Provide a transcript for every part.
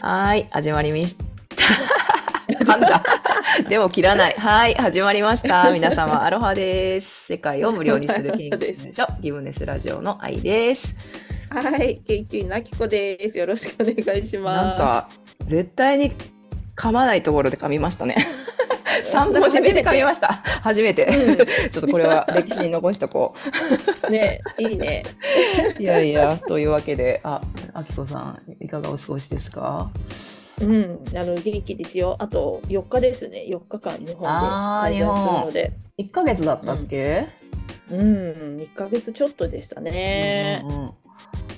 はい、始まりました。噛んだ。でも切らない。はい、始まりました。皆様、アロハです。世界を無料にする研究所、ギブネスラジオの愛です。はい、研究員なきこです。よろしくお願いします。なんか、絶対に噛まないところで噛みましたね。3文字目で噛みました。初めて。ちょっとこれは歴史に残しとこ ね、いいね。う。いやいや、というわけで、あ、あきこさん、いかがお過ごしですか？うん、あの元気ですよ。あと4日ですね。4日間日本であー滞在するので、?1 ヶ月だったっけ、うん、1ヶ月ちょっとでしたね。うんうん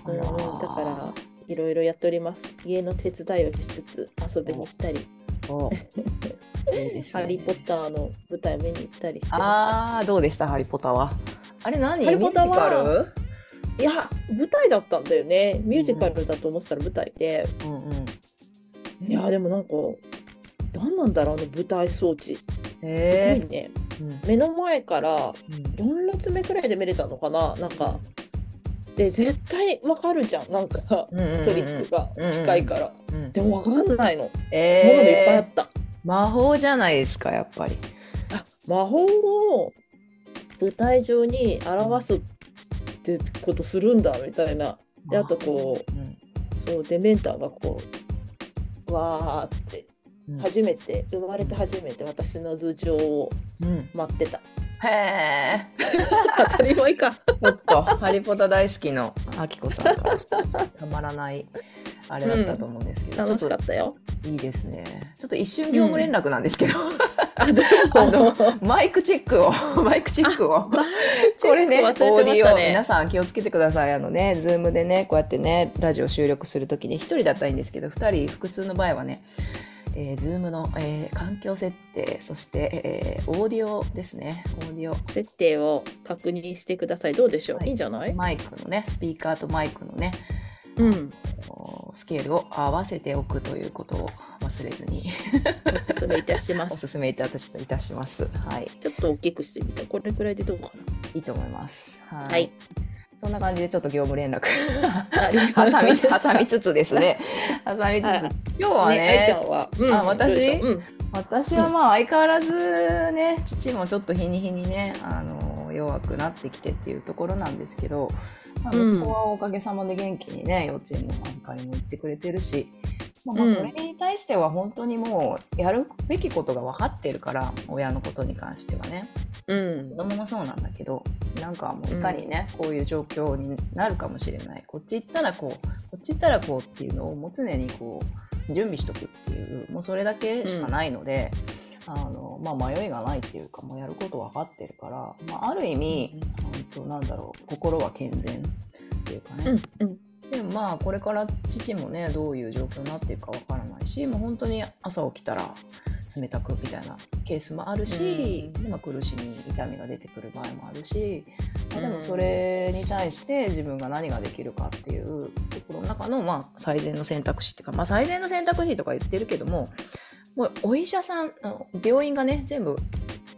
だからいろいろやっております。家の手伝いをしつつ遊びに行ったり、お いいですねハリー・ポッターの舞台見に行ったりしてまああ、どうでしたハリポタは？あれ何？ハリポタはミュージカル？した。いや、舞台だったんだよね。ミュージカルだと思ってたら舞台で。うんうん。いや、でもなんか、何なんだろう、あの舞台装置。すごいえね。ーうん目の前からうん4列目くらいで見れたのかな？なんかで絶対わかるじゃんなんかトうんうんうん。リックが近いから、うんでもわかんないの、ものいっぱいあえーった。魔法じゃないですか、やっぱり。あ魔法を舞台上に表すってことするんだみたいな。であとこうそうデメンターがこうわーってん、うん。初めて生まれて初めて私の頭上をうん。待ってたへえ。当たり前かちょっと、ハリポタ大好きのあきこさんからしたら、たまらない、あれだったと思うんですけど、楽しちょっとかったよいいですね。ちょっと一瞬業務連絡なんですけど、う あのぞマイクチェックを、マイクチェックを。これね、オーディオ、皆さん気をつけてください。あのね、ズームでね、こうやってね、ラジオ収録するときに、一人だったらいいんですけど、二人、複数の場合はね、えー、ズームの、えー環境設定、そして、えーオーディオですね、オーディオ、設定を確認してください。どうでしょう、はいい、いんじゃない？マイクのね、スピーカーとマイクのね、うん。おスケールを合わせておくということを忘れずに、おすすめいたしまおす。すすめいたしいたします。はい、ちょっと大きくしてみた。これくらいでどうかいいと思います。はな。はい。そんな感じでちょっと業務連絡。挟み挟みつつですね。挟みつつ、はい。今日はねね、愛ちゃんは？うん。あ私うん。私はまあ相変わらずね、父もちょっと日に日にね、あの弱くなってきてっていうところなんですけど、まあ、うん息子はおかげさまで元気にね、幼稚園の預かりも行ってくれてるし、まあ、これに対しては本当にもうやるべきことが分かってるから、親のことに関してはね。うん子。供もそうなんだけどなんかもういかにね、こういう状況になるかもしれないこっち行ったらこうこっち行ったらこうっていうのをもう常にこう準備しとくっていうもうそれだけしかないので、あのまあ、迷いがないっていうかもうやること分かってるから、まあ、ある意味、本当なんだろう心は健全っていうかね、うん。うん。でもまあこれから父もねどういう状況になっていくかわからないしもう本当に朝起きたら冷たくみたいなケースもあるし、うんでまあ、苦しみ痛みが出てくる場合もあるし、まあでもうんそれに対して自分が何ができるかっていうところの中の、まあ、最善の選択肢っていうか、まあ、最善の選択肢とか言ってるけどももうお医者さん病院がね全部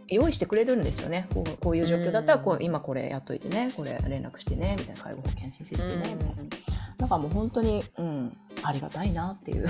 用意してくれるんですよねこうこういう状況だったらこう、うん今これやっといてねこれ連絡してねみたいな介護保険申請してね、みたいなうんなんかもう本当に、うん、ありがたいなっていうよ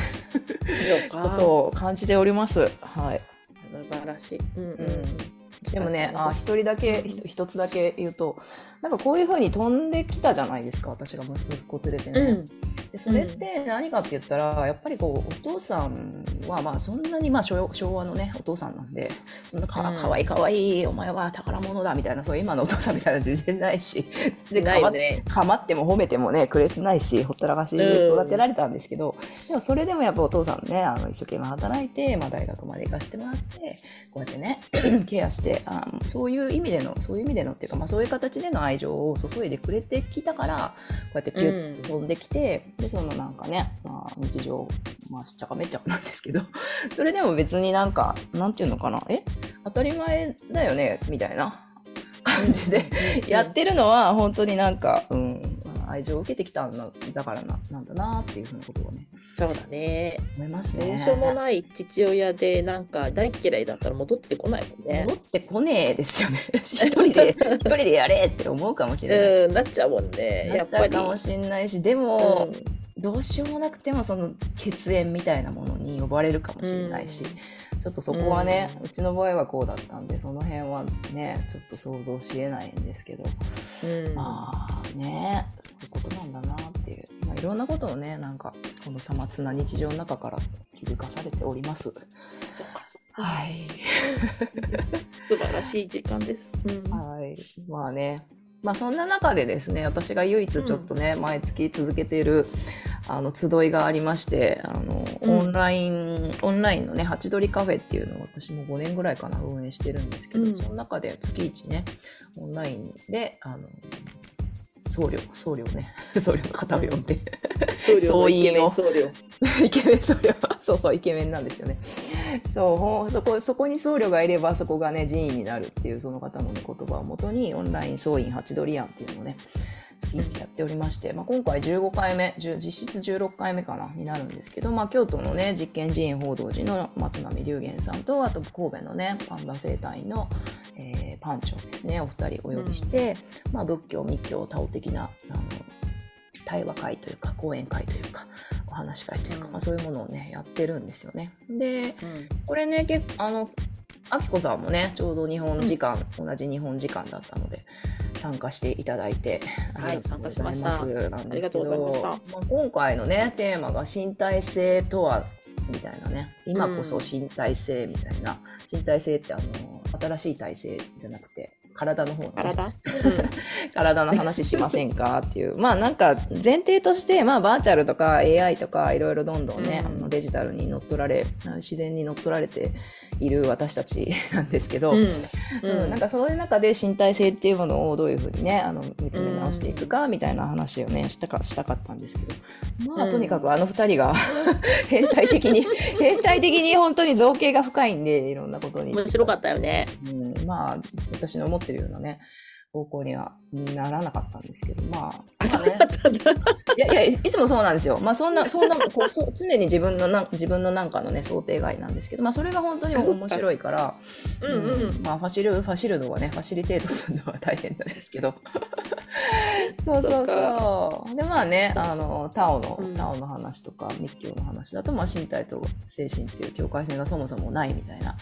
こかとを感じております。はい。素晴らしい。うんうん。でもね、あ一人だけ一つだけ言うと、なんかこういう風に飛んできたじゃないですか、私が息息子連れてね。うん。でそれって何かって言ったら、やっぱりこうお父さんはまあそんなにまあ昭昭和のねお父さんなんで、そんなか,、うんかわいいかわいいお前は宝物だみたいなそういう今のお父さんみたいなの全然ないし、全然なかね。かまっても褒めてもねくれてないしほったらかしで育てられたんですけど、でもそれでもやっぱお父さんねあの一生懸命働いて、まあ、大学まで行かせてもらってこうやってね ケアしてあそういう意味でのそういう意味でのっていうか、まあ、そういう形での愛情を注いでくれてきたからこうやってピュッと飛んできて、でそのなんかね、まあ、日常、まあ、しっちゃかめっちゃかなんですけど それでも別になんかなんていうのかなえ？当たり前だよねみたいな感じでやってるのは本当になんか、うん、愛情を受けてきたんだだからななんだなっていうふうなことをねそうだね。思いますどね。うしようもない父親でなんか大嫌いだったら戻ってこないもんね戻。ってこねえですよね。一人で一人でやれって思うかもしれない。うん、なっちゃうもんね。やなっぱり。かもしれないしでも、どうしようもなくてもその血縁みたいなものに呼ばれるかもしれないし、ちょっとそこはね、うちの場合はこうだったんでその辺はねちょっと想像しえないんですけど、うん。まあねそういうことなんだなっていう、まあ、いろんなことをねなんかこのさまつな日常の中から気づかされております。はい。素晴らしい時間です。うん。はい、まあね、まあそんな中でですね、私が唯一ちょっとね、毎月続けているあの集いがありまして、あの、うん。オンライン、オンラインのね、ハチドリカフェっていうのを私も5年ぐらいかな、運営してるんですけど、うん。その中で月1ね、オンラインで、あの、僧侶、僧侶ね、僧侶の方を呼んで、僧侶のイケメン僧僧侶。イケメン僧侶。そうそうイケメンなんですよね。そうそこそこに僧侶がいればそこがね寺院になるっていうその方の、ね、言葉をもとにオンライン僧院ハチドリアンっていうのをね月1やっておりまして、まあ、今回15回目10実質16回目かなになるんですけど、まあ、京都のね実験寺院報道寺の松並龍玄さんとあと神戸のねパンダ生態院の、えーパンチョンですねお二人お呼びして、まあ、仏教密教タオ的なあの対話会というか講演会というかお話し会というか、うん。まあ、そういうものをねやってるんですよね。でうん。これね結構あのあきこさんもねちょうど日本時間、同じ日本時間だったので参加していただいてはい参加しました。ありがとうございました。まあ、今回のねテーマが身体性とはみたいなね今こそ身体性みたいな、身体性ってあの新しい体性じゃなくて体の方の、ね、体？体の話しませんか？っていうまあなんか前提として、まあ、バーチャルとか AI とかいろいろどんどんね、うん。あのデジタルに乗っ取られ自然に乗っ取られている私たち なんですけど、うん。うん。なんかそういう中で身体性っていうものをどういうふうにねあの見つめ直していくかみたいな話をねしたかしたかったんですけど。まあ、うん。とにかくあの二人が 変態的に 変態的に本当に造形が深いんでいろんなことに。面白かったよね。うん、まあ私の思ってるようなね方向にはならなかったんですけどまあ。あ、そうだったんだ。いやいやいいつもそうなんですよ。まあそんなそんなこうそ常に自分のなん自分のなんかのね想定外なんですけどまあそれが本当に面白いからうんうん。まあファシルファシルのはねファシリテートするのは大変なんですけど。そうそうそう。でまあねあのタオの、うん。タオの話とか密教の話だと、まあ、身体と精神っていう境界線がそもそもないみたいな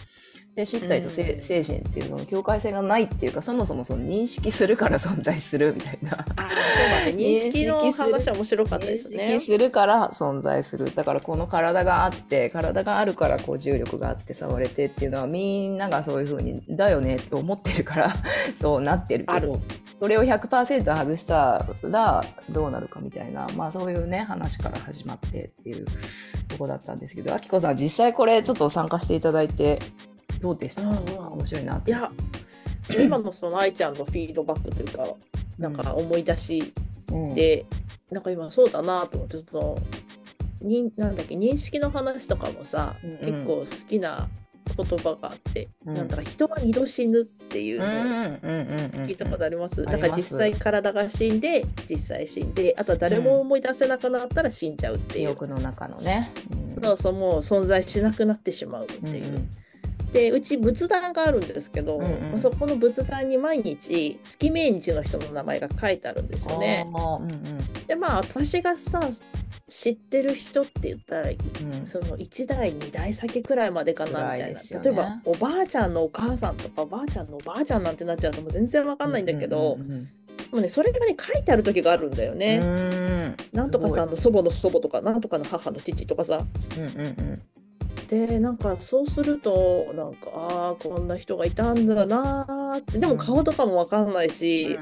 で身体とせ、うん精神っていうその境界線がないっていうかそもそもその認識するから存在するみたいなあ、そうだね。認識の話は面白かった認ですね識。するから存在するだからこの体があって体があるからこう重力があって触れてっていうのはみんながそういう風にだよねって思ってるから そうなってるけあるどそれを100%外したらどうなるかみたいなまあそういうね話から始まってっていうとこだったんですけどあきこさん実際これちょっと参加していただいてどうでした？か、うんうん。面白いなって。いや、今のその愛ちゃんのフィードバックというか、なんか思い出しうん。で、なんか今そうだなと思って、ちょっと、になんだっけ、認識の話とかもさ、うんうん。結構好きな言葉があって、うん。なんだか人は二度死ぬっていうのを聞いたことあります、うんだから実際体が死んで実際死んであとは誰も思い出せなくなったら死んじゃうって記いう、憶の中のね、うん。そうそうもう存在しなくなってしまうっていう、うんうんでうち仏壇があるんですけど、うんうん。まあそこの仏壇に毎日月命日の人の名前が書いてあるんですよね。あーうんでまあ私がさ知ってる人って言ったらうん。うんその1代2代先くらいまでかなみたいな、ね。例えばおばあちゃんのお母さんとかおばあちゃんのおばあちゃんなんてなっちゃうともう全然わかんないんだけど、うんうんうんもうねそれがね書いてある時があるんだようね。ん。なんとかさんの祖母の祖母とかなんとかの母の父とかさ。うんうんうんでなんかそうするとなんかあーこんな人がいたんだなーって。でも顔とかもわかんないし、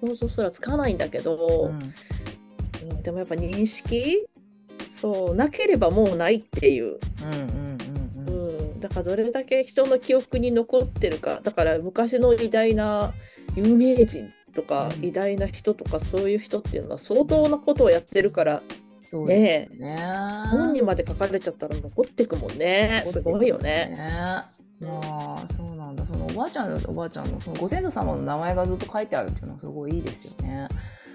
想像すらつかないんだけうんど、うん。でもやっぱ認識？そうなければもうないっていう、だからどれだけ人の記憶に残ってるか。だから昔の偉大な有名人とか、うん。偉大な人とかそういう人っていうのは相当なことをやってるからそうですよね本にまで書かれちゃったら残ってくもんねすごいよね。ねああそうなんだそのおばあちゃんのおばあちゃんのそのご先祖様の名前がずっと書いてあるっていうのはすごいいいですよね。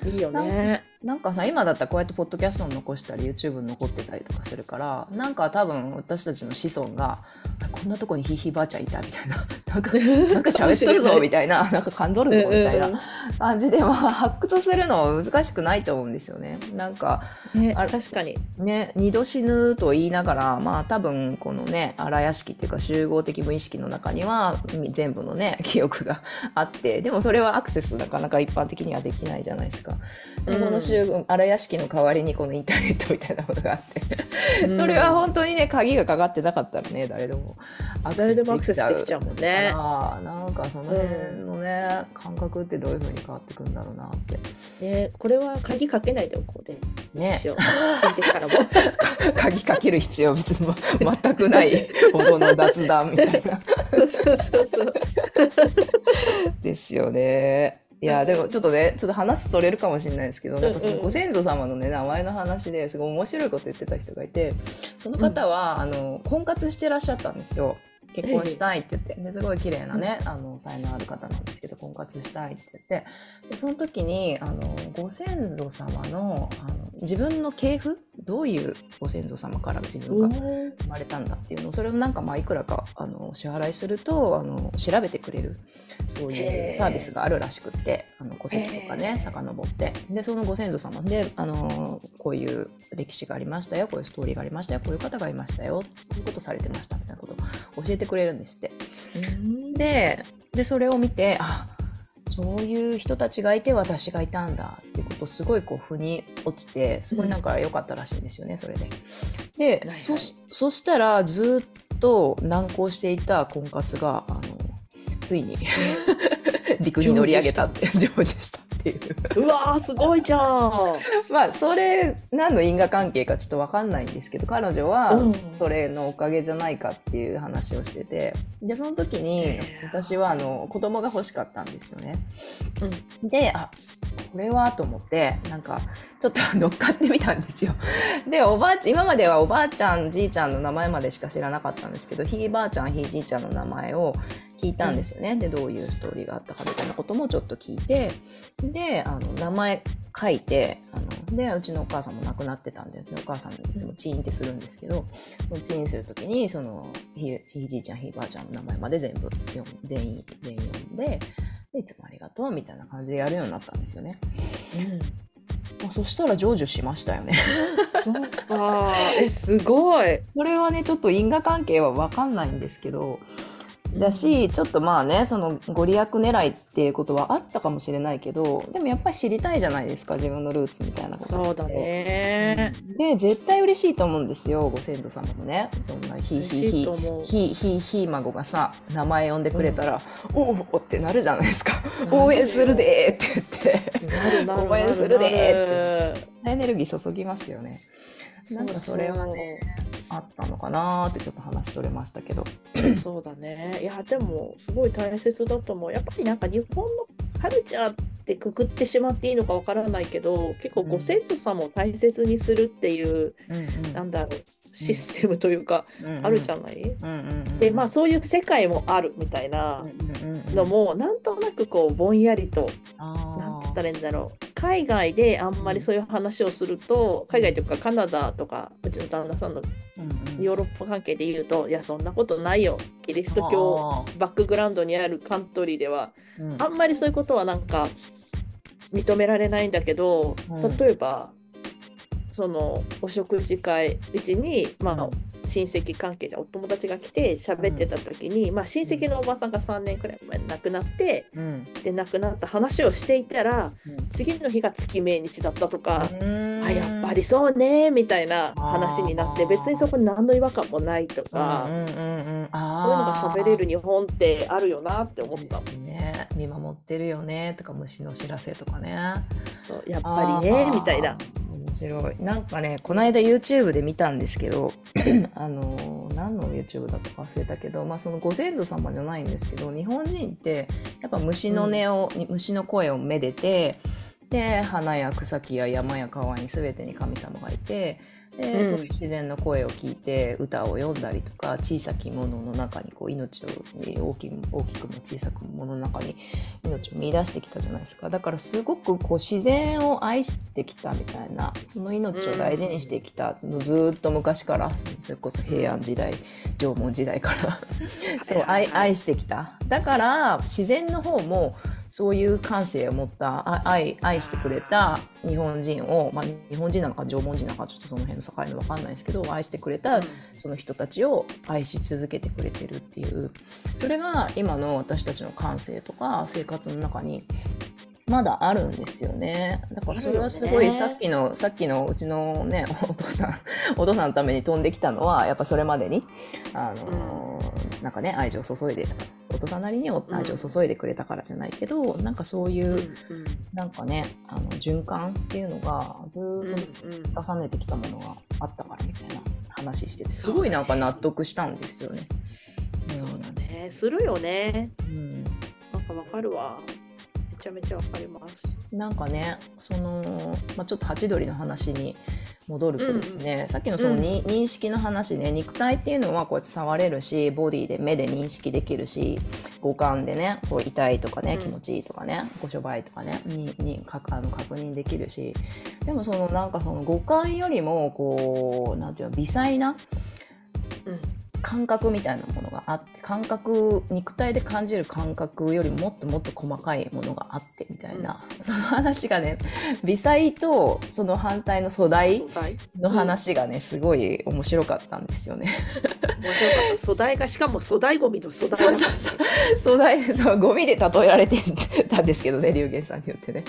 いいよね。なんかさ今だったらこうやってポッドキャストに残したり YouTube に残ってたりとかするからなんか多分私たちの子孫があこんなとこにひいひいばあちゃんいたみたいな なんかなんか喋っとるぞみたいななんか感動るぞみたいな感じで、まあ、発掘するのは難しくないと思うんですよね。なんかねあれ確かに。ね、二度死ぬと言いながら、まあ多分このね、荒屋敷っていうか集合的無意識の中には全部のね、記憶があって、でもそれはアクセスなかなか一般的にはできないじゃないですか。その集合、荒屋敷の代わりにこのインターネットみたいなものがあって、うんそれは本当にね、鍵がかかってなかったらね、誰でもア誰でもアクセスできちゃうもんね。ああ、なんかその辺のね、感覚ってどういう風に変わってくんだろうなって。ねこれは鍵かけないでおこうで。ね一生聞いてからも。鍵かける必要別に全くない ほどの雑談みたいな。そうそうそうそう。ですよね。いやでもちょっとねちょっと話取れるかもしれないですけどなんかそのご先祖様のね名前の話ですごい面白いこと言ってた人がいてその方は、あの婚活してらっしゃったんですよ。結婚したいって言って。ですごい綺麗なね、あの才能ある方なんですけど婚活したいって言って。でその時にあのご先祖様のあの自分の系譜どういうご先祖様から自分が生まれたんだっていうのをそれをなんかまあいくらかあの支払いするとあの調べてくれるそういうサービスがあるらしくってあの戸籍とかへねー。遡って。でそのご先祖様であのこういう歴史がありましたよこういうストーリーがありましたよこういう方がいましたよこういうことされてましたみたいなことを教えてくれるんですって。ででそれを見てあそういう人たちがいて私がいたんだっていうことをすごいこう腑に落ちてすごいなんか良かったらしいんですよね、それで。で、はいそしそしたらずっと難航していた婚活があのついに 陸に乗り上げたって 成就したっていう。うわーすごいじゃん。まあそれ何の因果関係かちょっと分かんないんですけど彼女はうんそれのおかげじゃないかっていう話をしててでその時に私はあの子供が欲しかったんですよね。であこれはと思ってなんかちょっと乗っかってみたんですよ。でおばあちゃん今まではおばあちゃんじいちゃんの名前までしか知らなかったんですけどひいばあちゃんひいじいちゃんの名前を聞いたんですよね。でどういうストーリーがあったかみたいなこともちょっと聞いてであの名前書いてあのでうちのお母さんも亡くなってたんでお母さんいつもチーンってするんですけどチーンする時にそのひひいじいちゃんひいばあちゃんの名前まで全部読む全員全員読んででいつもありがとうみたいな感じでやるようになったんですよね。まあ、そしたら成就しましたよね。そうか。え すごい。これはねちょっと因果関係は分かんないんですけどだしちょっとまあねそのご利益狙いっていうことはあったかもしれないけどでもやっぱり知りたいじゃないですか自分のルーツみたいなことそうだね。で絶対嬉しいと思うんですよご先祖様もねそんなひいひいひい。ひいひい孫がさ名前呼んでくれたら、おうおってなるじゃないですか応援するでーって応援するでーって。エネルギー注ぎますよねなんかそれはねあったのかなーってちょっと話それましたけどそうだね。いや、でも、すごい大切だと思う。やっぱりなんか日本のカルチャーってくくってしまっていいのかわからないけど、結構ご先祖様を大切にするっていう、なんだろう、システムというか、あるじゃない、うんうんうんで、まあそういう世界もあるみたいなのも、なんとなくこう、ぼんやりと、なんつったらいいんだろう。海外であんまりそういう話をすると、海外というかカナダとか、うちの旦那さんのヨーロッパ関係で言うと、いや、そんなことないよ。キリスト教バックグラウンドにあるカントリーではあんまりそういうことはなんか認められないんだけど、うん。例えばそのお食事会うちに、まあ親戚関係者お友達が来て喋ってた時に、まあ、親戚のおばさんが3年くらい前に亡くなってうん。で亡くなった話をしていたら次の日が月命日だったとか。あやっぱりそうねみたいな話になって別にそこに何の違和感もないとか、うんうんうんうん、そういうのあが喋れる日本ってあるよなって思った。ですね。見守ってるよねとか虫の知らせとかね。やっぱりねみたいな。面白い。なんかねこの間 YouTube で見たんですけど あの何の YouTube だったか忘れたけど、まあ、そのご先祖様じゃないんですけど日本人ってやっぱ虫の音を、虫の声をめでてで花や草木や山や川に全てに神様がいてで、うん、そういう自然の声を聞いて歌を読んだりとか小さきものの中にこう命を大き大きくも小さくものの中に命を見出してきたじゃないですか。だからすごくこう自然を愛してきたみたいなその命を大事にしてきたの、ずっと昔からそれこそ平安時代縄文時代からそう愛愛してきた。だから自然の方もそういう感性を持った愛愛してくれた日本人を、まあ、日本人なのか縄文人なのかちょっとその辺の境の分かんないですけど愛してくれたその人たちを愛し続けてくれてるっていう。それが今の私たちの感性とか生活の中にまだあるんですよね。だからそれはすごいさっきの、さっきのうちのね、お父さん、お父さんのために飛んできたのは、やっぱそれまでに、あの、うん、なんかね、愛情を注いで、お父さんなりに愛情を注いでくれたからじゃないけど、うん、なんかそういう、うん、なんかね、あの、循環っていうのがずっと重ねてきたものがあったからみたいな話してて、すごいなんか納得したんですよね。そうだね。するよね。うん。なんかわかるわ。ちゃめちゃわかります。なんかねその、まあ、ちょっとハチドリの話に戻るとですね、うんうん、さっきのそのに、うん、認識の話ね肉体っていうのはこうやって触れるしボディで目で認識できるし五感でねこう痛いとかね、うん、気持ちいいとかねごしょばいとかねににかあの確認できるしでもそのなんかその五感よりもこうなんていうの微細な、うん感覚みたいなものがあって感覚肉体で感じる感覚よりもっともっと細かいものがあってみたいな、うん、その話がね微細とその反対の粗大の話がね、すごい面白かったんですよね。面白かった。粗大がしかも粗大ゴミと粗大そうそうそう。粗大そうゴミで例えられてたんですけどね龍玄さんによってね。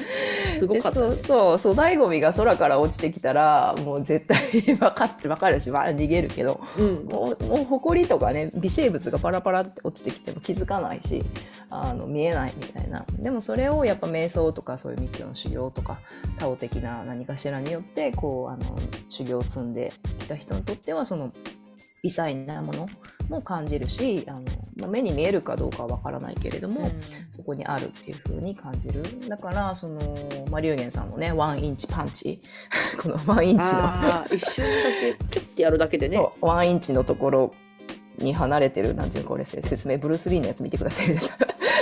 すごかった、ね、そう粗大ゴミが空から落ちてきたらもう絶対 分かって分かるし、まあ、逃げるけど、うん、もうもう埃とかね微生物がパラパラって落ちてきても気づかないしあの見えないみたいな。でもそれをやっぱ瞑想とかそういう密教の修行とかタオ的な何かしらによってこうあの修行を積んできた人にとってはその微細なものも感じるしあの、まあ、目に見えるかどうかはわからないけれども、うん、そこにあるっていう風に感じる。だからその、まあ、龍玄さんのねワンインチパンチ。このワンインチの。一瞬だけピュッてやるだけでね。ワンインチのところに離れてるなんていうこれ説明ブルース・リーのやつ見てください。皆さん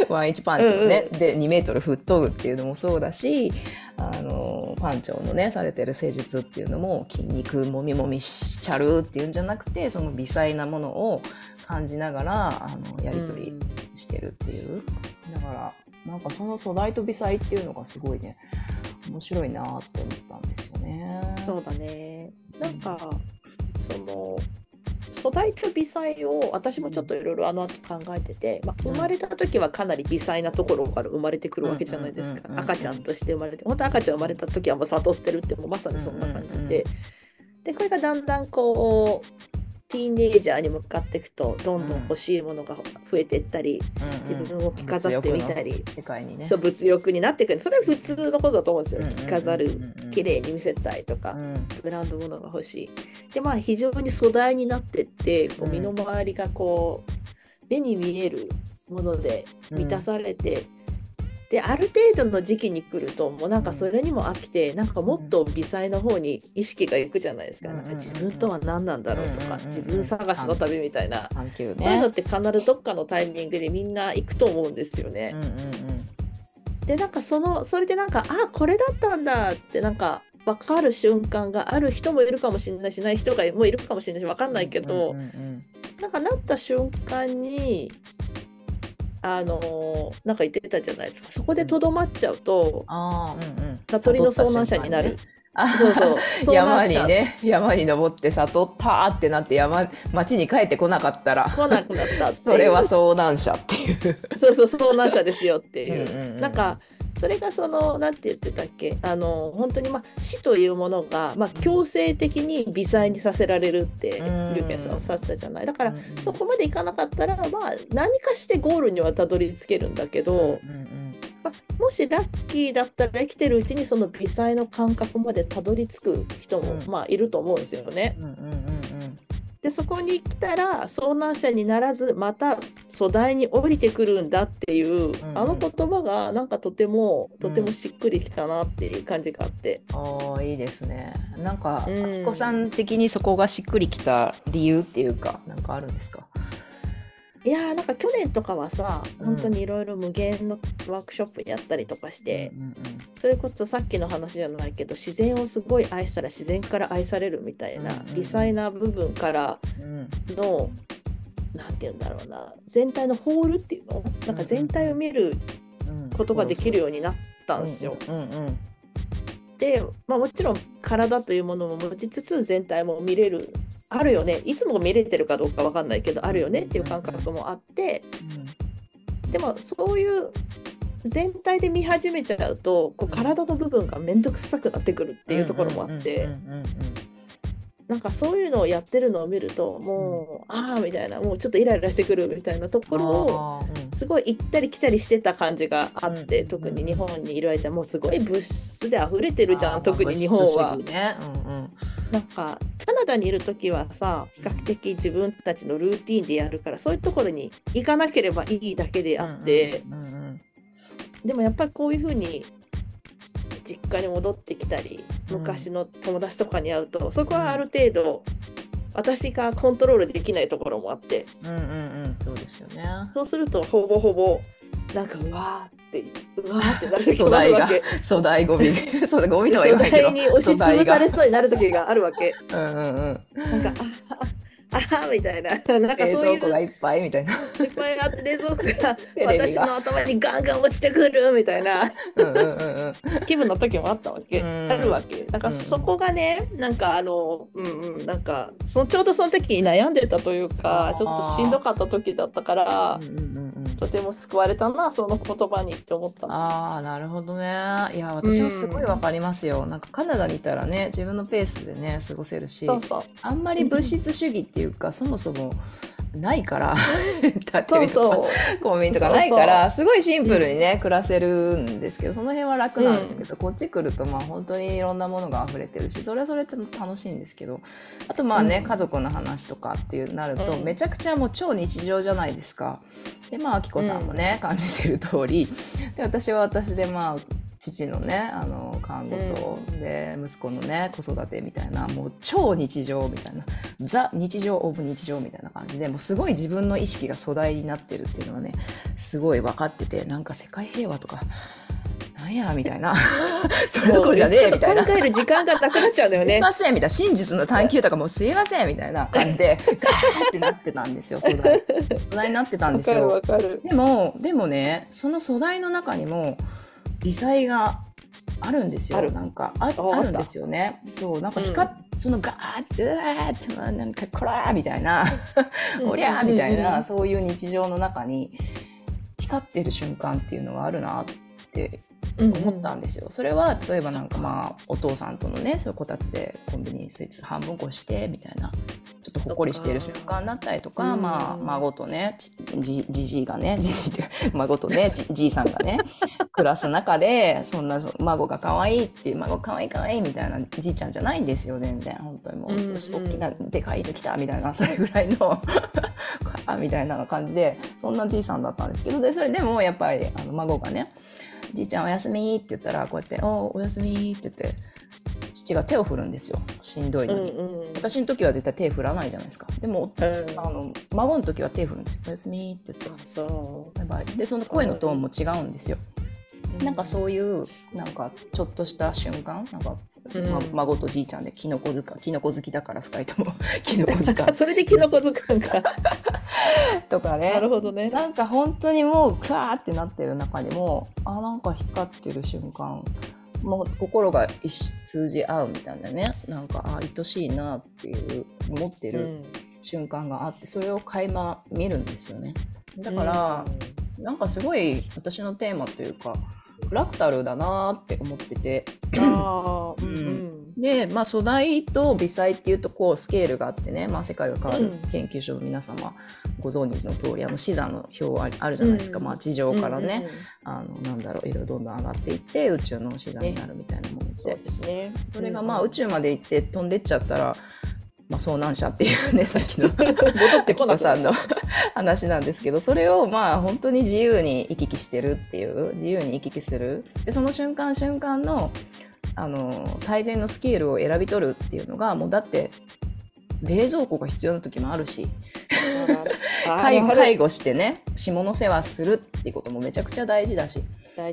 ワンインチパンチのね、うんうん、で2メートル吹っ飛ぶっていうのもそうだしあのパンチョのねされてる施術っていうのも筋肉もみもみしちゃるっていうんじゃなくてその微細なものを感じながらあのやり取りしてるっていう、うん、だからなんかその粗大と微細っていうのがすごいね。面白いなって思ったんですよね。そうだね。なんか、その素材と微細を私もちょっといろいろあの後考えてて、まあ、生まれた時はかなり微細なところから生まれてくるわけじゃないですか赤ちゃんとして生まれて本当赤ちゃん生まれた時はもう悟ってるってもうまさにそんな感じで。でこれがだんだんこうティーンエイジャーに向かっていくとどんどん欲しいものが増えていったり、うん、自分を着飾ってみたり、世界にね、物欲になっていく。それは普通のことだと思うんですよ、着飾る綺麗に見せたいとか、うん、ブランド物が欲しい。でまあ非常に粗大になってってこう身の回りがこう目に見えるもので満たされて、である程度の時期に来るともうなんかそれにも飽きてなんかもっと微細な方に意識がいくじゃないですか,、なんか自分とは何なんだろうとか、自分探しの旅みたいな、そういうのって必ずどっかのタイミングでみんな行くと思うんですよね。でなんかそのそれでなんかあこれだったんだってなんか分かる瞬間がある人もいるかもしれないしない人がもういるかもしれないし分かんないけど、なんかなった瞬間にあのなんか言ってたじゃないですか。そこでとどまっちゃうと、あうんうん、悟りの遭難者になる。そうそう。山にね山に登って悟ったってなって山町に帰ってこなかったら。来なくなった それは遭難者っていう。そうそう遭難者ですよっていう。うん、なんかそれがその何て言ってたっけ？あの本当にまあ死というものが、まあ、強制的に微細にさせられるってリュウケンさんおっしゃってたじゃない？だからそこまでいかなかったら、まあ、何かしてゴールにはたどり着けるんだけど、まあ、もしラッキーだったら生きてるうちにその微細の感覚までたどり着く人も、まあ、いると思うんですよね。でそこに来たら遭難者にならずまた粗大に降りてくるんだっていう、うんうん、あの言葉がなんかとてもとてもしっくりきたなっていう感じがあって、うん、あいいですね。なんか、うん、あきこさん的にそこがしっくりきた理由っていうかなんかあるんですか？いやーなんか去年とかはさ、本当にいろいろ無限のワークショップやったりとかして、うんうん、それこそさっきの話じゃないけど自然をすごい愛したら自然から愛されるみたいな、うんうん、微細な部分からの、うん、なんて言うんだろうな全体のホールっていうの？なんか全体を見ることができるようになったんですよ。で、まあ、もちろん体というものも持ちつつ全体も見れるあるよね。いつも見れてるかどうか分かんないけどあるよねっていう感覚もあって、うん、でもそういう全体で見始めちゃうとこう体の部分が面倒くさくなってくるっていうところもあって。なんかそういうのをやってるのを見るともう、うん、ああみたいなもうちょっとイライラしてくるみたいなところをすごい行ったり来たりしてた感じがあって、うん、特に日本にいる間もうすごい物質で溢れてるじゃん特に日本は。ね。うんうん、なんかカナダにいる時はさ比較的自分たちのルーティンでやるからそういうところに行かなければいいだけであって、でもやっぱりこういうふうに実家に戻ってきたり昔の友達とかに会うと、そこはある程度私がコントロールできないところもあって。うんうんうんそうですよね。そうするとほぼほぼなんかうわーってうわーってなる時があるわけ。粗大ゴミ粗ゴミとは言わないけど。に押しつぶされそうになる時が。あるわけうんうんうん。なんかああみたいな。なんかそういう冷蔵庫がいっぱいみたいな。いっぱいあって冷蔵庫が私の頭にガンガン落ちてくるみたいな。気分の時もあったわけ。あるわけ。なんかそこがね、なんかあの、うんうん、なんかそのちょうどその時に悩んでたというか、ちょっとしんどかった時だったから、うんうんうんとても救われたなその言葉にって思ったああなるほどね。いや私もすごいわかりますよ、うん、なんかカナダにいたらね自分のペースでね過ごせるしあんまり物質主義っていうか、そもそもないから 立ちとかコンビニとかないからすごいシンプルにね、うん、暮らせるんですけどその辺は楽なんですけど、うん、こっち来るとまあ本当にいろんなものが溢れてるしそれはそれって楽しいんですけどあとまあね、うん、家族の話とかっていうなると、めちゃくちゃもう超日常じゃないですか。でまああきこさんもね、感じてる通りで私は私でまあ父のねあの看護と、うん、で息子のね子育てみたいなもう超日常みたいなザ日常オブ日常みたいな感じでもうすごい自分の意識が粗大になってるっていうのはねすごい分かっててなんか世界平和とかなんやみたいな それどころじゃねえみたいな。考える時間がなくなっちゃうんだよね。すいませんみたいな。真実の探求とかもすいませんみたいな感じでガーってなってたんですよ粗大粗大になってたんですよ。でもでもねその粗大の中にも微細があるんですよ。なんかああるんですよね。そうなんか光っ、うん、そのガーってうわーってなんかこらーみたいなおりゃーみたいな、そういう日常の中に光ってる瞬間っていうのはあるなって思ったんですよ。それは例えばなんかまあお父さんとのねそういうこたつでコンビニスイーツ半分こしてみたいな。ちょっとほっこりしている瞬間だったりとか、まあ、孫とねじじいがね じじいって孫とね じいさんがね暮らす中でそんな孫が可愛いっていう孫可愛い可愛いみたいなじいちゃんじゃないんですよ全然。本当にもう、うんうん、大きなでかいの来たみたいなそれぐらいの みたいな感じでそんなじいさんだったんですけどでそれでもやっぱりあの孫がね「じいちゃんおやすみ」って言ったらこうやって「おおやすみ」って言って。父が手を振るんですよ。しんどいのに、うんうん、私の時は絶対手振らないじゃないですか。でも、うん、あの孫の時は手振るんですよ「おやすみ」って言って。そう。やばいでその声のトーンも違うんですよ、うん、なんかそういうなんかちょっとした瞬間なんかま、孫とじいちゃんでキノコ塚キノコ好きだから2人とも。キノコ塚。それでキノコ塚かとかね。なるほどね。なんか本当にもうクワーってなってる中でもあなんか光ってる瞬間もう心が通じ合うみたいなね。なんかあ愛しいなっていう思ってる瞬間があってそれを垣間見るんですよね。だから、うん、なんかすごい私のテーマというかフラクタルだなって思ってて。あうん、で、まあ、粗大と微細っていうとこうスケールがあってね、まあ、世界が変わる研究所の皆様ご存知の通りあの視座の表あるじゃないですか、うん、まあ、地上からね、うん、あのなんだろう色どんどん上がっていって宇宙の視座になるみたいなものって、ね、そ、ね、それがまあ、宇宙まで行って飛んでっちゃったらまあ、遭難者っていうねさっき の戻ってこなさんの話なんですけどそれをまあ本当に自由に行き来してるっていう自由に行き来する。でその瞬間瞬間のあの最善のスケールを選び取るっていうのがもうだって冷蔵庫が必要な時もあるし介護してね下の世話するっていうこともめちゃくちゃ大事だし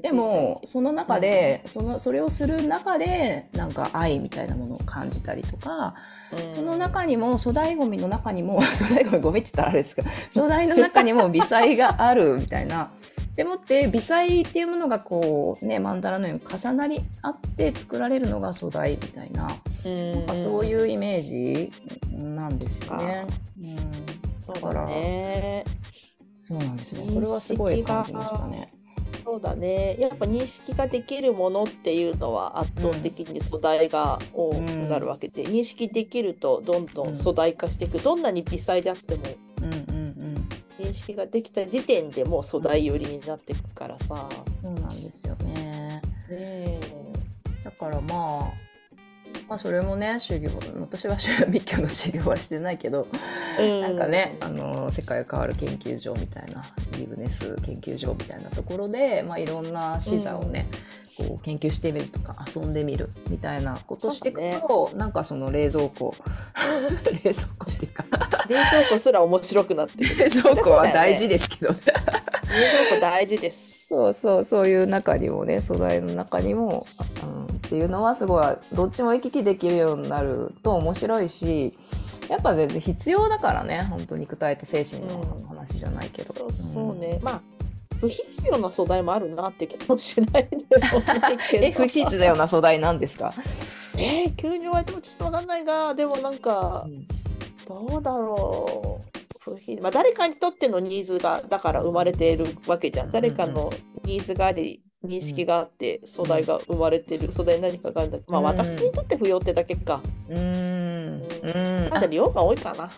でもその中で、そのそれをする中でなんか愛みたいなものを感じたりとか、うん、その中にも粗大ごみの中にも 粗大ごみごみって言ったらあれですか粗大の中にも微細があるみたいな。でもって微細っていうものがこうね曼荼羅のように重なり合って作られるのが粗大みたいななん。かそういうイメージなんですよね。うん、そうだね。そうなんですねそれはすごい感じましたね。そうだね。やっぱ認識ができるものっていうのは圧倒的に粗大が多くなるわけで、うん、認識できるとどんどん粗大化していく、うん、どんなに微細であっても、認識ができた時点でもう粗大寄りになっていくからさ。そうなんですよね。ねだからまあまあ、それもね修行私は密教の修行はしてないけど、うん、なんかねあの世界が変わる研究所みたいなギブネス研究所みたいなところで、まあ、いろんな視座をね、うん、こう研究してみるとか遊んでみるみたいなことしていくと、ね、なんかその冷蔵庫冷蔵庫っ冷蔵庫すら面白くなってる。冷蔵庫は大事ですけど、ね、冷蔵庫大事です。そうそうそういう中にもね素材の中にも、うん、っていうのはすごいどっちも行き来できるようになると面白いしやっぱね必要だからね本当肉体と精神の話じゃないけど、うん、そうそうね、まあ不必要な素材もあるなって気もしないでもないけど。え不必要な素材なんですか？えー、急に言われてもちょっとわかんないがでもなんか、うん、どうだろうまあ、誰かにとってのニーズがだから生まれているわけじゃん誰かのニーズがあり認識があって、素材が生まれてる、素材何かがあるんだまあ、私にとって不要ってだけか。うん。うん。まだ量が多いかな。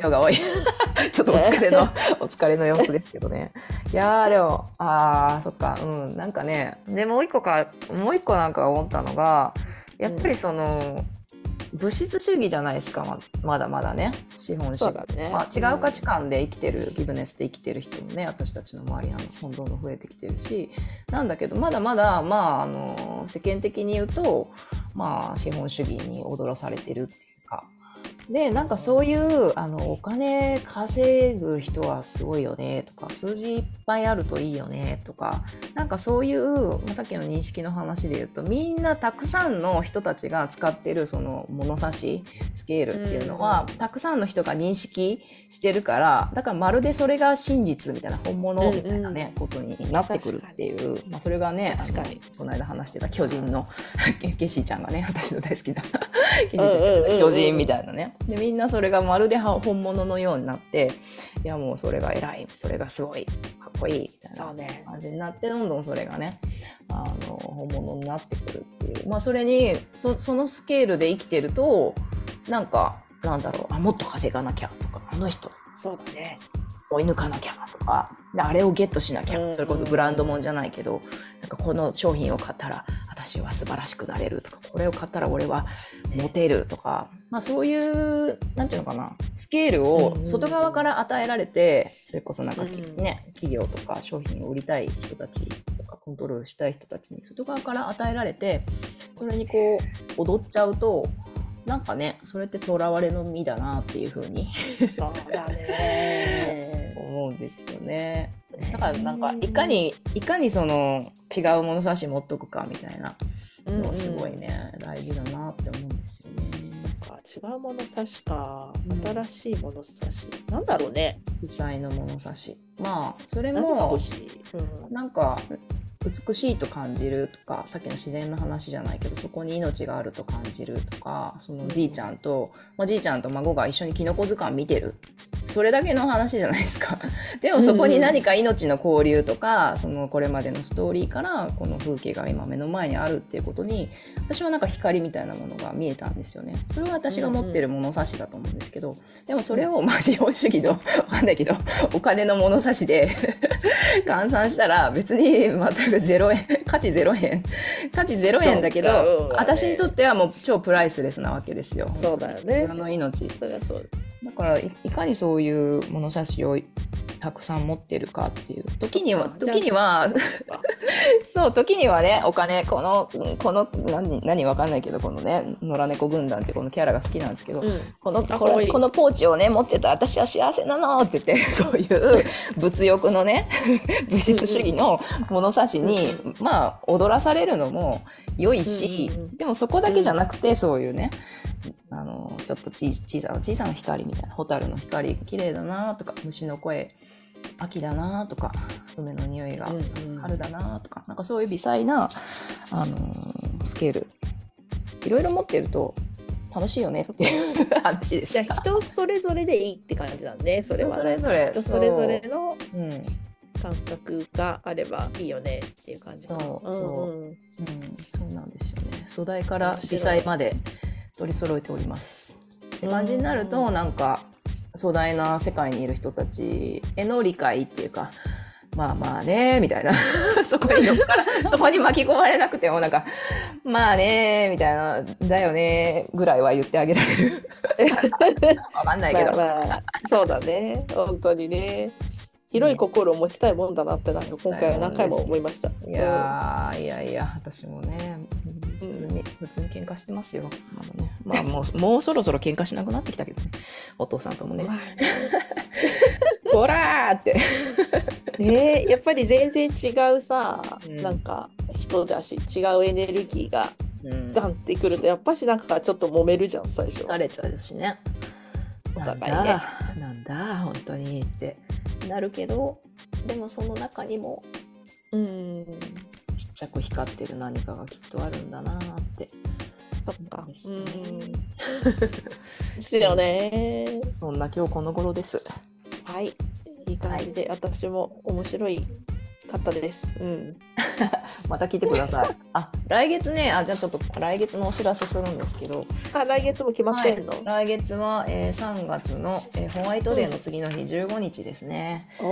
量が多い。ちょっとお疲れの、お疲れの様子ですけどね。いやでも、ああ、そっか、うん。なんかね、で、もう一個か、もう一個なんか思ったのが、やっぱりその、物質主義じゃないですかままだまだね。資本主義、ね、まあ、違う価値観で生きてる、うん、ギブネスで生きてる人もね私たちの周りにどんどん増えてきてるし。なんだけどまだまだまああの世間的に言うとまあ資本主義に踊らされてるっていうかでなんかそういうあのお金稼ぐ人はすごいよねとか数字いっぱいあるといいよねとかなんかそういう、まあ、さっきの認識の話で言うとみんなたくさんの人たちが使ってるその物差しスケールっていうのは、たくさんの人が認識してるからだからまるでそれが真実みたいな本物みたいなね、ことになってくるっていう、まあ、それがねあのこの間話してた巨人の ケシーちゃんがね私の大好きな巨人みたいなね。でみんなそれがまるで本物のようになっていやもうそれが偉いそれがすごいかっこいいみたいな感じになってどんどんそれがねあの本物になってくるっていう。まあそれにそそのスケールで生きてるとなんかなんだろうあもっと稼がなきゃとかあの人。そうだね追い抜かなきゃとかあれをゲットしなきゃそれこそブランドもんじゃないけどなんかこの商品を買ったら私は素晴らしくなれるとかこれを買ったら俺はモテるとか、まあ、そういうなんていうのかなスケールを外側から与えられてそれこそなんか、ね、企業とか商品を売りたい人たちとかコントロールしたい人たちに外側から与えられてそれにこう踊っちゃうとなんかねそれってとらわれの身だなっていうふうに。そうだね思うんですよね。だからなんかいかにいかにその違う物差し持っとくかみたいなのはすごいね、うんうん、大事だなって思うんですよね。違う物差しか。新しい物差し、うん、なんだろうね。微細の物差し。まあそれも、うん、なんか美しいと感じるとかさっきの自然の話じゃないけどそこに命があると感じるとかそのじいちゃんと、まあ、じいちゃんと孫が一緒にきのこ図鑑見てる。それだけの話じゃないですか。でもそこに何か命の交流とかそのこれまでのストーリーからこの風景が今目の前にあるっていうことに私はなんか光みたいなものが見えたんですよね。それは私が持ってる物差しだと思うんですけどでもそれをまあ資本主義の わかんないけどお金の物差しで 換算したら別にまた0円。価値0円。価値0円だけど、ね、私にとってはもう超プライスレスなわけですよ。そうだよね。の命。そりゃそうだからいかにそういう物差しをたくさん持ってるかっていう。時には時にはそう時にはねお金このこの何何わかんないけどこのね野良猫軍団ってこのキャラが好きなんですけど、うん、このこれこのポーチをね持ってた私は幸せなのって言って こういう物欲のね 物質主義の物差しにまあ踊らされるのも良いし、でもそこだけじゃなくてそういうねあのちょっと小さな小さな光みたいな。蛍の光綺麗だなとか虫の声秋だなとか梅の匂いが春だなとか、うんうん、なんかそういう微細な、あのー、スケール。いろいろ持ってると楽しいよねっていう話です。人それぞれでいいって感じなんでそれは、それぞれ人それぞれの感覚があればいいよねっていう感じそうそう、うん、う。ん、そうなんですよね。素材から微細まで取り揃えておりますって感じになるとなんか壮大な世界にいる人たちへの理解っていうかまあまあねみたいな。そこに乗っから そこに巻き込まれなくてもなんかまあねみたいなだよねぐらいは言ってあげられる。わかんないけど、まあまあ、そうだね。本当にね。広い心を持ちたいもんだなってなんか今回は何回も思いました。いや、いやいや私もね普通に、普通に喧嘩してますよ。まだね、まあ もうもうそろそろ喧嘩しなくなってきたけどねお父さんともね。ほらーって ねやっぱり全然違うさ、うん、なんか人だし違うエネルギーがガンってくるとやっぱしなんかちょっと揉めるじゃん最初。疲れちゃうしね。お互いね。なんだ本当にってなるけどでもその中にもうんちゃく光ってる何かがきっとあるんだなってそっか。ですね。ですよね。そんな今日この頃です。はい。いい感じで、はい、私も面白いかったです。うん。また聞いてください。あ、来月ね、あ、じゃあちょっと来月のお知らせするんですけど。あ、来月も決まってんの、はい、来月は、えー、3月の、えー、ホワイトデーの次の日、15日ですね。お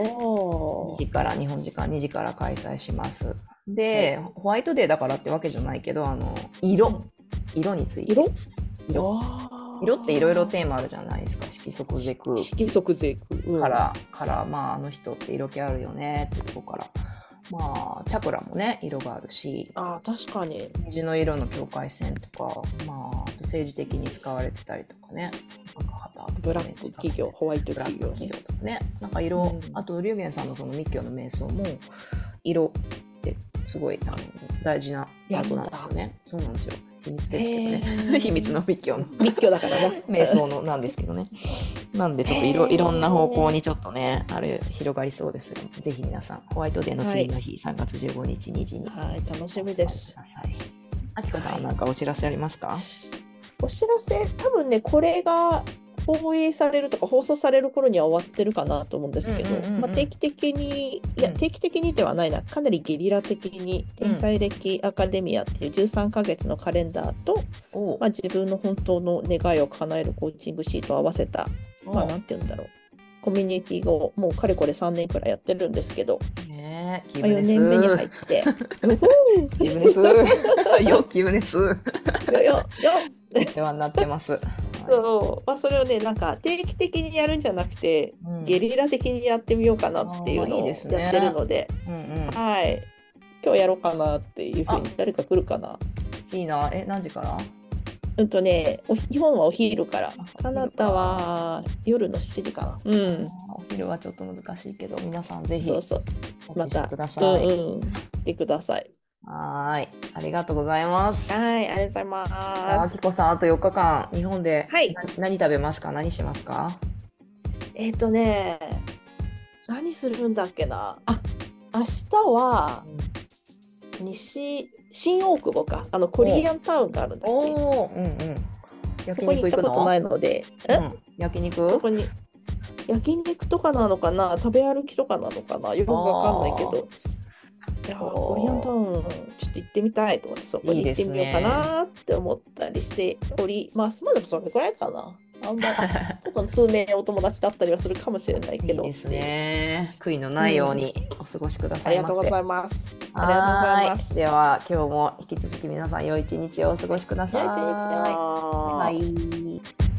お。2時から、日本時間2時から開催します。で、ホワイトデーだからってわけじゃないけど、あの、色。色について。色？色。色っていろいろテーマあるじゃないですか色即是空色即是空から、からまああの人って色気あるよねってとこから。まあチャクラもね色があるし。あ確かに。虹の色の境界線とかまああと政治的に使われてたりとかね。なんか旗ブラック企業ホワイト企業,、企業とかね。なんか色、うん、あと龍玄さんのその密教の瞑想も色すごいあの大事なパートなんですよねそうなんですよ秘密ですけどね。秘密の密教の。密教だからね。瞑想のなんですけどね。なんでちょっといろいろんな方向にちょっとね、あれ広がりそうですぜひ皆さん、ホワイトデーの次の日、はい、3月15日2時に。はい、楽しみです。あきこさん、なんかお知らせありますか？お知らせ、多分ね、これが放映されるとか放送される頃には終わってるかなと思うんですけど、まあ、定期的にいや定期的にではないなかなりゲリラ的に「天才歴アカデミア」っていう13ヶ月のカレンダーと、うん、まあ、自分の本当の願いを叶えるコーチングシートを合わせた、まあ、なんて言うんだろうコミュニティをもうかれこれ3年くらいやってるんですけど、ね、まあ、4年目に入って。キムです。よ、キムです。よ、よ、よ。お世話になってます。そう。まあ、それをねなんか定期的にやるんじゃなくて、うん、ゲリラ的にやってみようかなっていうのをやってるので、はい。今日やろうかなっていうふうに誰か来るかな。いいな。え何時から？うんとね日本はお昼から。カナダは夜の7時かな。うん、お昼はちょっと難しいけど皆さんぜひそうそう。またうん、来てください。はい、ありがとうございます。はい、ありがとうございます。あきこさん、あと4日間、日本で、はい、何食べますか？何しますか？えっ、ー、とね、何するんだっけな？あ、明日は、西、新大久保か。あの、コリアンタウンがあるんだっけ？おうんうん。焼肉行くの？ないので。うん、焼肉？ここに焼肉とかなのかな？食べ歩きとかなのかな？よくわかんないけど。オリオンタウンちょっと行ってみたいと思ってそこに行ってみようかなって思ったりしておりますまあでもそれぐらいかなあんま ちょっと数名お友達だったりはするかもしれないけど。いいですね。悔いのないようにお過ごしくださいませ。ありがとうございます。ありがとうございます。では今日も引き続き皆さん良い一日をお過ごしください。バイバイ。